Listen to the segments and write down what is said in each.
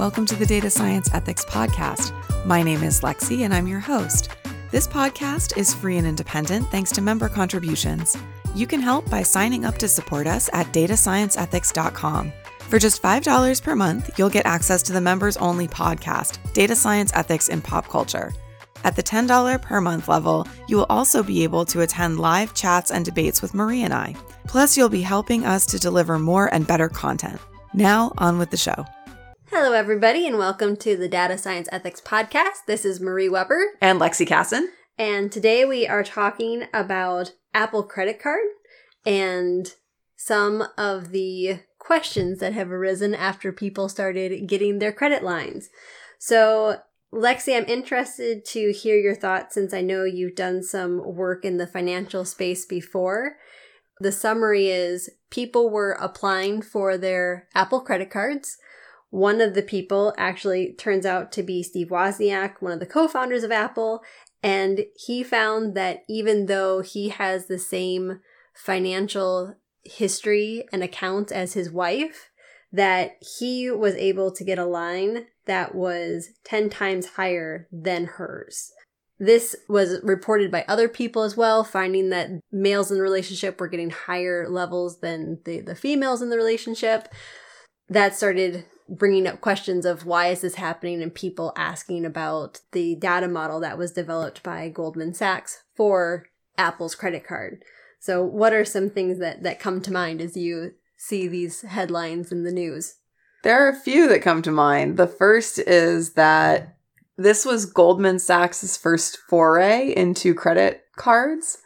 Welcome to the Data Science Ethics Podcast. My name is Lexi and I'm your host. This podcast is free and independent thanks to member contributions. You can help by signing up to support us at datascienceethics.com. For just $5 per month, you'll get access to the members only podcast, Data Science Ethics in Pop Culture. At the $10 per month level, you will also be able to attend live chats and debates with Marie and I. Plus, you'll be helping us to deliver more and better content. Now, on with the show. Hello, everybody, and welcome to the Data Science Ethics Podcast. This is Marie Weber. And Lexi Kassan. And today we are talking about Apple Credit Card and some of the questions that have arisen after people started getting their credit lines. So, Lexi, I'm interested to hear your thoughts since I know you've done some work in the financial space before. The summary is people were applying for their Apple credit cards. One of the people actually turns out to be Steve Wozniak, one of the co founders of Apple. And he found that even though he has the same financial history and account as his wife, that he was able to get a line that was 10 times higher than hers. This was reported by other people as well, finding that males in the relationship were getting higher levels than the, the females in the relationship. That started bringing up questions of why is this happening and people asking about the data model that was developed by Goldman Sachs for Apple's credit card. So what are some things that, that come to mind as you see these headlines in the news? There are a few that come to mind. The first is that this was Goldman Sachs' first foray into credit cards.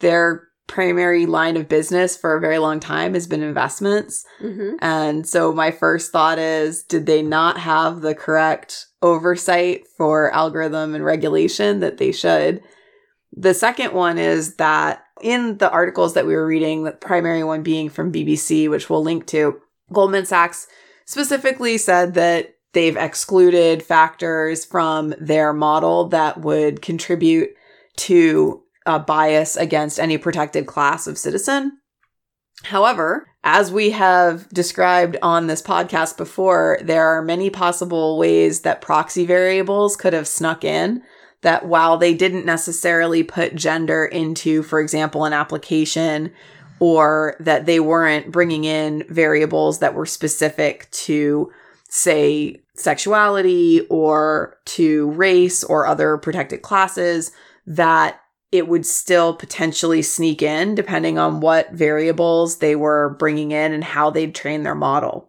Their primary line of business for a very long time has been investments. Mm-hmm. And so my first thought is did they not have the correct oversight for algorithm and regulation that they should? The second one is that in the articles that we were reading, the primary one being from BBC, which we'll link to, Goldman Sachs specifically said that they've excluded factors from their model that would contribute to a bias against any protected class of citizen. However, as we have described on this podcast before, there are many possible ways that proxy variables could have snuck in that while they didn't necessarily put gender into, for example, an application or that they weren't bringing in variables that were specific to, say, sexuality or to race or other protected classes, that it would still potentially sneak in depending on what variables they were bringing in and how they'd train their model.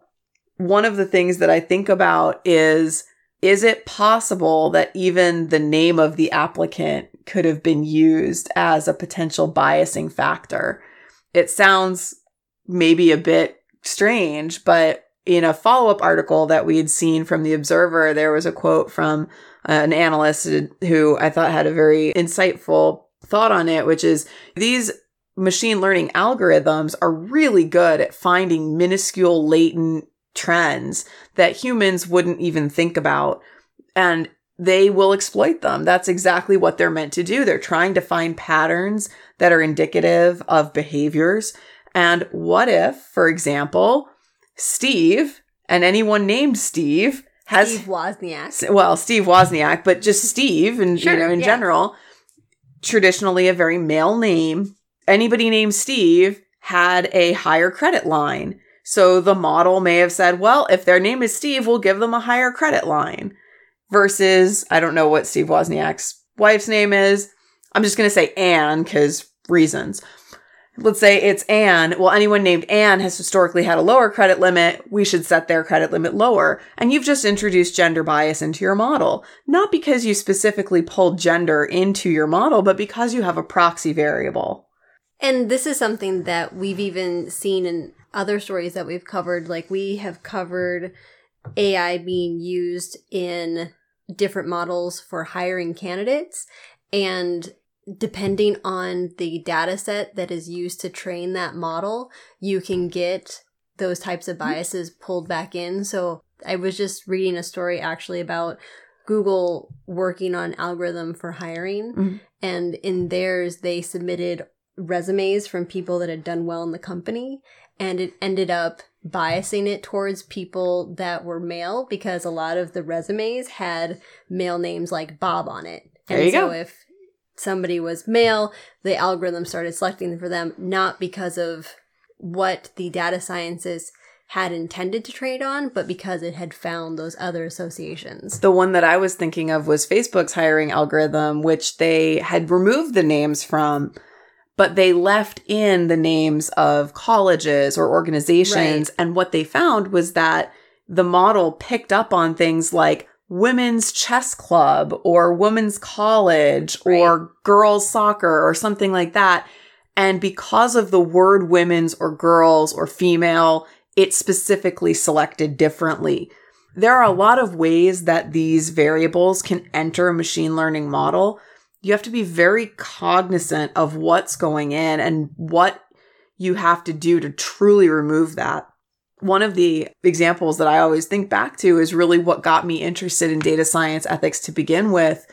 One of the things that I think about is is it possible that even the name of the applicant could have been used as a potential biasing factor? It sounds maybe a bit strange, but in a follow up article that we had seen from The Observer, there was a quote from an analyst who I thought had a very insightful thought on it, which is these machine learning algorithms are really good at finding minuscule latent trends that humans wouldn't even think about. And they will exploit them. That's exactly what they're meant to do. They're trying to find patterns that are indicative of behaviors. And what if, for example, Steve and anyone named Steve has Steve Wozniak. Well, Steve Wozniak, but just Steve and sure, you know in yeah. general, traditionally a very male name. Anybody named Steve had a higher credit line. So the model may have said, well, if their name is Steve, we'll give them a higher credit line. Versus, I don't know what Steve Wozniak's wife's name is. I'm just going to say Anne because reasons. Let's say it's Anne. Well, anyone named Anne has historically had a lower credit limit. We should set their credit limit lower. And you've just introduced gender bias into your model. Not because you specifically pulled gender into your model, but because you have a proxy variable. And this is something that we've even seen in other stories that we've covered, like we have covered AI being used in different models for hiring candidates. And depending on the data set that is used to train that model, you can get those types of mm-hmm. biases pulled back in. So I was just reading a story actually about Google working on algorithm for hiring. Mm-hmm. And in theirs, they submitted resumes from people that had done well in the company and it ended up biasing it towards people that were male because a lot of the resumes had male names like Bob on it. There you so go. if somebody was male, the algorithm started selecting for them not because of what the data scientists had intended to trade on, but because it had found those other associations. The one that I was thinking of was Facebook's hiring algorithm, which they had removed the names from, but they left in the names of colleges or organizations. Right. And what they found was that the model picked up on things like women's chess club or women's college or girls soccer or something like that. And because of the word women's or girls or female, it specifically selected differently. There are a lot of ways that these variables can enter a machine learning model. You have to be very cognizant of what's going in and what you have to do to truly remove that. One of the examples that I always think back to is really what got me interested in data science ethics to begin with,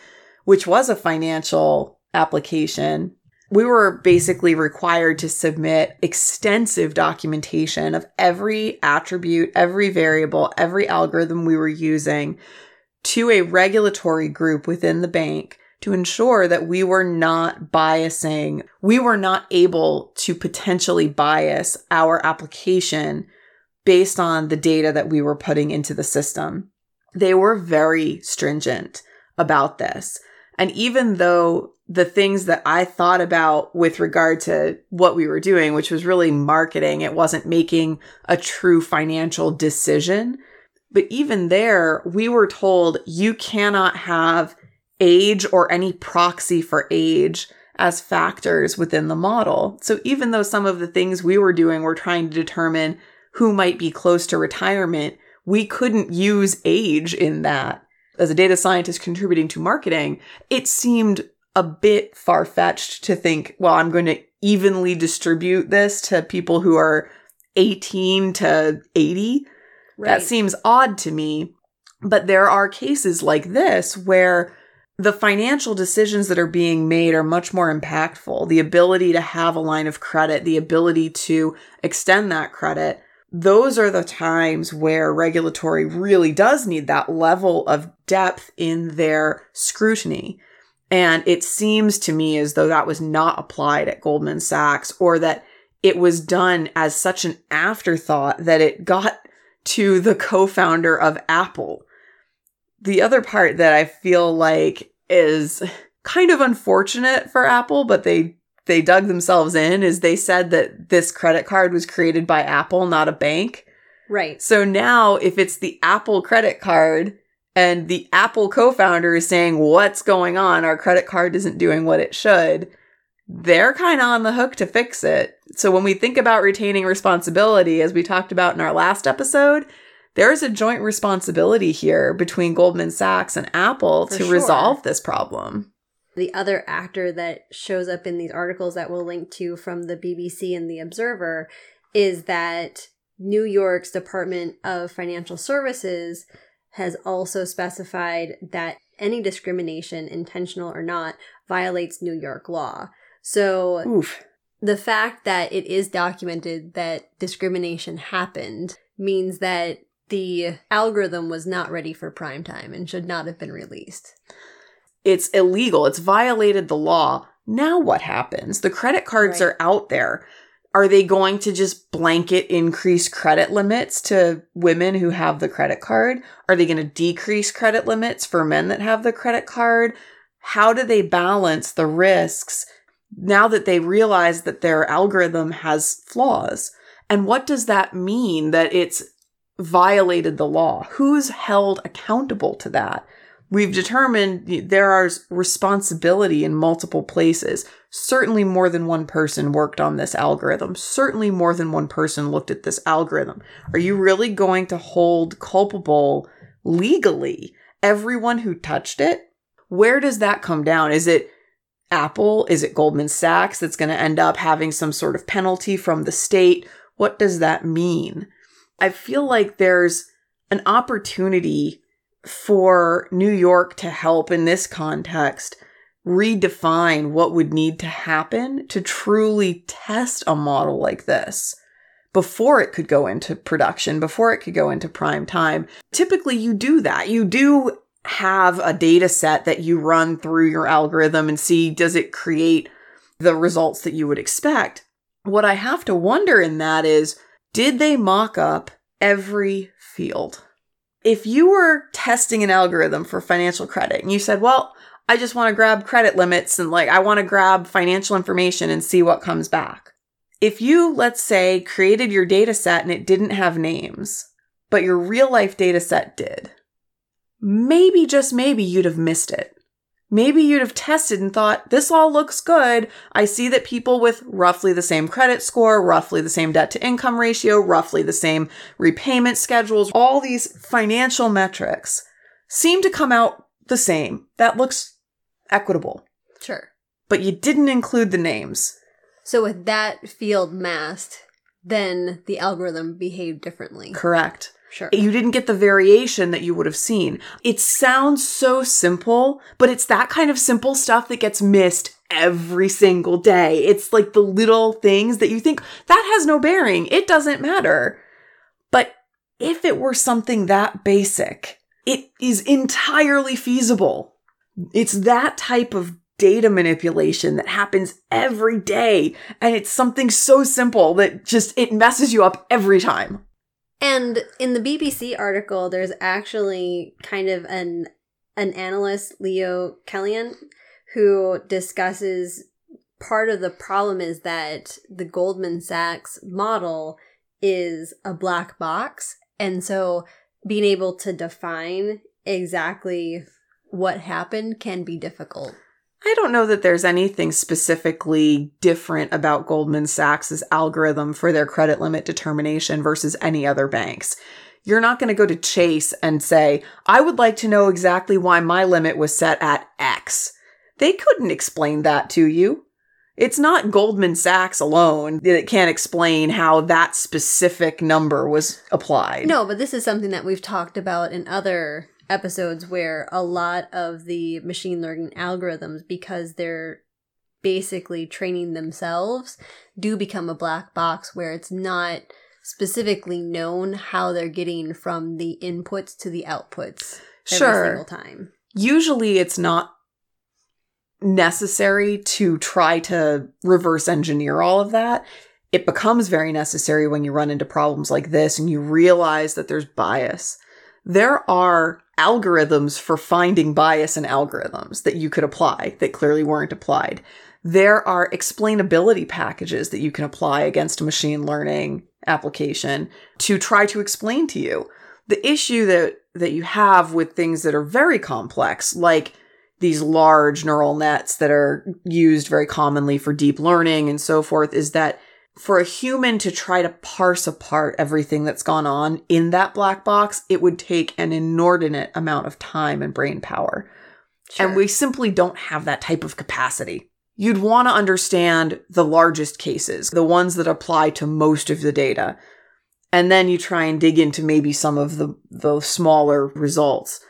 which was a financial application. We were basically required to submit extensive documentation of every attribute, every variable, every algorithm we were using to a regulatory group within the bank to ensure that we were not biasing, we were not able to potentially bias our application based on the data that we were putting into the system. They were very stringent about this. And even though the things that I thought about with regard to what we were doing, which was really marketing, it wasn't making a true financial decision. But even there, we were told you cannot have age or any proxy for age as factors within the model. So even though some of the things we were doing were trying to determine who might be close to retirement, we couldn't use age in that. As a data scientist contributing to marketing, it seemed a bit far fetched to think, well, I'm going to evenly distribute this to people who are 18 to 80. Right. That seems odd to me. But there are cases like this where the financial decisions that are being made are much more impactful. The ability to have a line of credit, the ability to extend that credit. Those are the times where regulatory really does need that level of depth in their scrutiny. And it seems to me as though that was not applied at Goldman Sachs or that it was done as such an afterthought that it got to the co founder of Apple. The other part that I feel like is kind of unfortunate for Apple, but they they dug themselves in is they said that this credit card was created by Apple, not a bank. Right. So now if it's the Apple credit card and the Apple co-founder is saying what's going on, our credit card isn't doing what it should, they're kind of on the hook to fix it. So when we think about retaining responsibility as we talked about in our last episode, there's a joint responsibility here between Goldman Sachs and Apple For to sure. resolve this problem. The other actor that shows up in these articles that we'll link to from the BBC and the Observer is that New York's Department of Financial Services has also specified that any discrimination, intentional or not, violates New York law. So Oof. the fact that it is documented that discrimination happened means that the algorithm was not ready for prime time and should not have been released. It's illegal. It's violated the law. Now what happens? The credit cards Right. are out there. Are they going to just blanket increase credit limits to women who have the credit card? Are they going to decrease credit limits for men that have the credit card? How do they balance the risks now that they realize that their algorithm has flaws? And what does that mean that it's violated the law? Who's held accountable to that? We've determined there is responsibility in multiple places. Certainly more than one person worked on this algorithm. Certainly more than one person looked at this algorithm. Are you really going to hold culpable legally everyone who touched it? Where does that come down? Is it Apple? Is it Goldman Sachs that's going to end up having some sort of penalty from the state? What does that mean? I feel like there's an opportunity for New York to help in this context redefine what would need to happen to truly test a model like this. before it could go into production, before it could go into prime time. Typically, you do that. You do have a data set that you run through your algorithm and see does it create the results that you would expect. What I have to wonder in that is did they mock up every field? If you were testing an algorithm for financial credit and you said, well, I just want to grab credit limits and like I want to grab financial information and see what comes back. If you, let's say, created your data set and it didn't have names, but your real life data set did, maybe, just maybe, you'd have missed it. Maybe you'd have tested and thought, this all looks good. I see that people with roughly the same credit score, roughly the same debt to income ratio, roughly the same repayment schedules, all these financial metrics seem to come out the same. That looks equitable. Sure. But you didn't include the names. So with that field masked, then the algorithm behaved differently. Correct. Sure. You didn't get the variation that you would have seen. It sounds so simple, but it's that kind of simple stuff that gets missed every single day. It's like the little things that you think that has no bearing. It doesn't matter. But if it were something that basic, it is entirely feasible. It's that type of data manipulation that happens every day. And it's something so simple that just, it messes you up every time. And in the BBC article, there's actually kind of an an analyst, Leo Kelion, who discusses part of the problem is that the Goldman Sachs model is a black box. And so being able to define exactly what happened can be difficult. I don't know that there's anything specifically different about Goldman Sachs's algorithm for their credit limit determination versus any other banks. You're not going to go to Chase and say, I would like to know exactly why my limit was set at X. They couldn't explain that to you. It's not Goldman Sachs alone that can't explain how that specific number was applied. No, but this is something that we've talked about in other episodes where a lot of the machine learning algorithms, because they're basically training themselves, do become a black box where it's not specifically known how they're getting from the inputs to the outputs every Sure. single time. Usually it's not necessary to try to reverse engineer all of that. It becomes very necessary when you run into problems like this and you realize that there's bias. There are algorithms for finding bias in algorithms that you could apply that clearly weren't applied. There are explainability packages that you can apply against a machine learning application to try to explain to you. The issue that, that you have with things that are very complex, like these large neural nets that are used very commonly for deep learning and so forth, is that for a human to try to parse apart everything that's gone on in that black box, it would take an inordinate amount of time and brain power. Sure. And we simply don't have that type of capacity. You'd want to understand the largest cases, the ones that apply to most of the data. And then you try and dig into maybe some of the, the smaller results.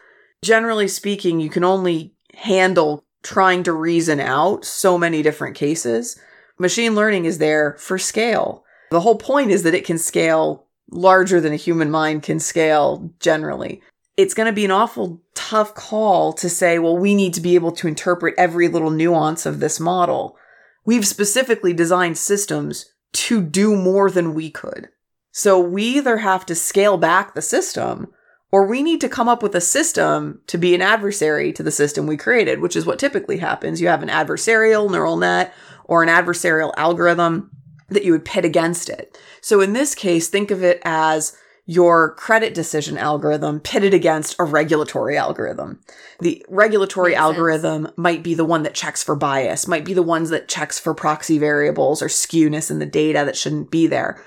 Generally speaking, you can only handle trying to reason out so many different cases. Machine learning is there for scale. The whole point is that it can scale larger than a human mind can scale generally. It's going to be an awful tough call to say, well, we need to be able to interpret every little nuance of this model. We've specifically designed systems to do more than we could. So we either have to scale back the system or we need to come up with a system to be an adversary to the system we created, which is what typically happens. You have an adversarial neural net or an adversarial algorithm that you would pit against it. So in this case, think of it as your credit decision algorithm pitted against a regulatory algorithm. The regulatory Makes sense. algorithm might be the one that checks for bias, might be the ones that checks for proxy variables or skewness in the data that shouldn't be there.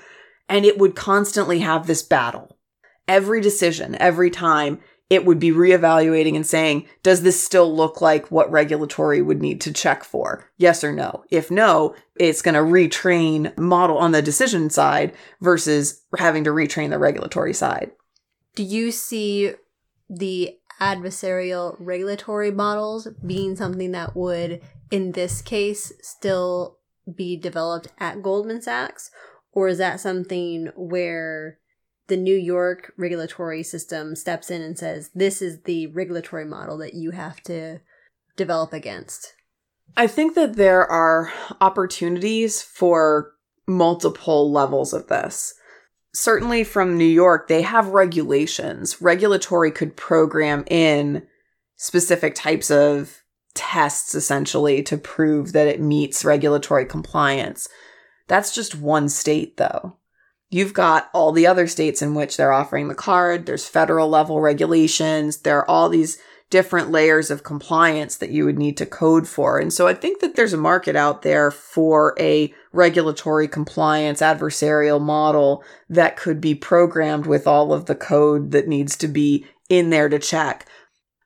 And it would constantly have this battle. Every decision, every time, it would be reevaluating and saying, does this still look like what regulatory would need to check for? Yes or no? If no, it's going to retrain model on the decision side versus having to retrain the regulatory side. Do you see the adversarial regulatory models being something that would, in this case, still be developed at Goldman Sachs? Or is that something where the New York regulatory system steps in and says, this is the regulatory model that you have to develop against? I think that there are opportunities for multiple levels of this. Certainly from New York, they have regulations. Regulatory could program in specific types of tests essentially to prove that it meets regulatory compliance. That's just one state though. You've got all the other states in which they're offering the card. There's federal level regulations. There are all these different layers of compliance that you would need to code for. And so I think that there's a market out there for a regulatory compliance adversarial model that could be programmed with all of the code that needs to be in there to check.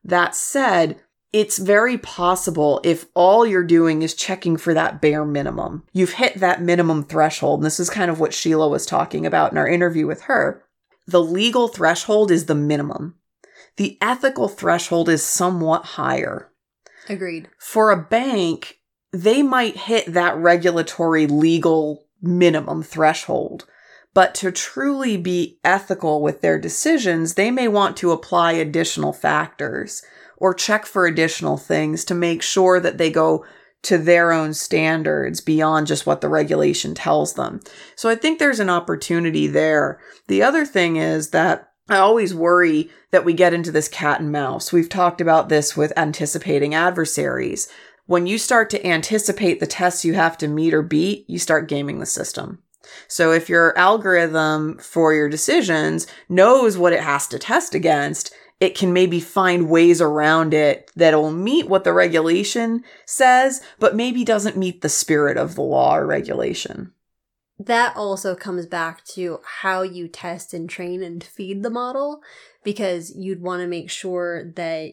That said, it's very possible if all you're doing is checking for that bare minimum. You've hit that minimum threshold. And this is kind of what Sheila was talking about in our interview with her. The legal threshold is the minimum. The ethical threshold is somewhat higher. Agreed. For a bank, they might hit that regulatory legal minimum threshold. But to truly be ethical with their decisions, they may want to apply additional factors or check for additional things to make sure that they go to their own standards beyond just what the regulation tells them. So I think there's an opportunity there. The other thing is that I always worry that we get into this cat and mouse. We've talked about this with anticipating adversaries. When you start to anticipate the tests you have to meet or beat, you start gaming the system. So if your algorithm for your decisions knows what it has to test against, it can maybe find ways around it that'll meet what the regulation says, but maybe doesn't meet the spirit of the law or regulation that also comes back to how you test and train and feed the model because you'd want to make sure that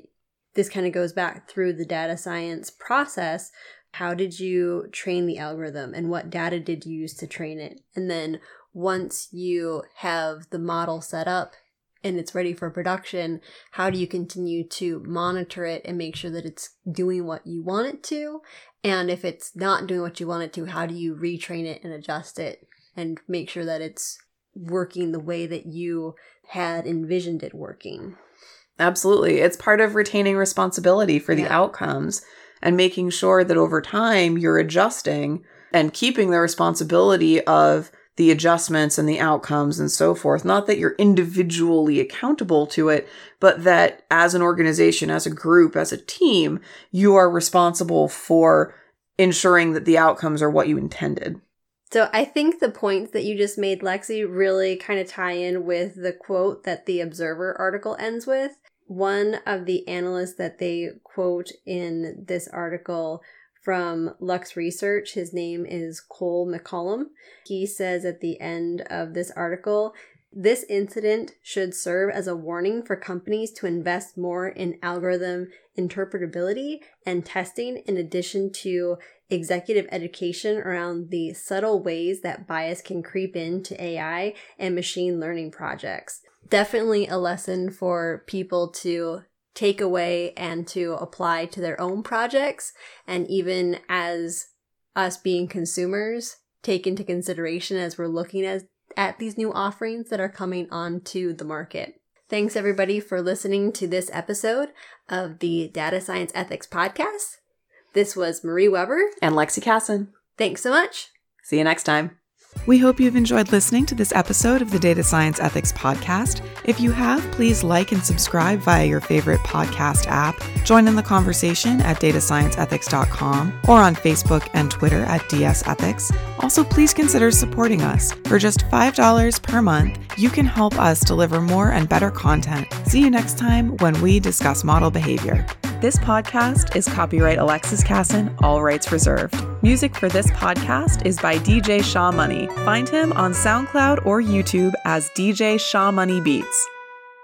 this kind of goes back through the data science process. How did you train the algorithm and what data did you use to train it? And then once you have the model set up and it's ready for production, how do you continue to monitor it and make sure that it's doing what you want it to? And if it's not doing what you want it to, how do you retrain it and adjust it and make sure that it's working the way that you had envisioned it working? Absolutely. It's part of retaining responsibility for the yeah. outcomes and making sure that over time you're adjusting and keeping the responsibility of the adjustments and the outcomes and so forth. Not that you're individually accountable to it, but that as an organization, as a group, as a team, you are responsible for ensuring that the outcomes are what you intended. So I think the points that you just made, Lexi, really kind of tie in with the quote that the Observer article ends with. One of the analysts that they quote in this article from Lux Research. His name is Cole McCollum. He says at the end of this article, this incident should serve as a warning for companies to invest more in algorithm interpretability and testing in addition to executive education around the subtle ways that bias can creep into AI and machine learning projects. Definitely a lesson for people to take away and to apply to their own projects. And even as us being consumers, take into consideration as we're looking at, at these new offerings that are coming onto the market. Thanks everybody for listening to this episode of the Data Science Ethics Podcast. This was Marie Weber and Lexi Kassan. Thanks so much. See you next time. We hope you've enjoyed listening to this episode of the Data Science Ethics Podcast. If you have, please like and subscribe via your favorite podcast app. Join in the conversation at datascienceethics.com or on Facebook and Twitter at DS Ethics. Also, please consider supporting us. For just $5 per month, you can help us deliver more and better content. See you next time when we discuss model behavior. This podcast is copyright Alexis Kassan, all rights reserved. Music for this podcast is by DJ Shaw Money. Find him on SoundCloud or YouTube as DJ Shaw Money Beats.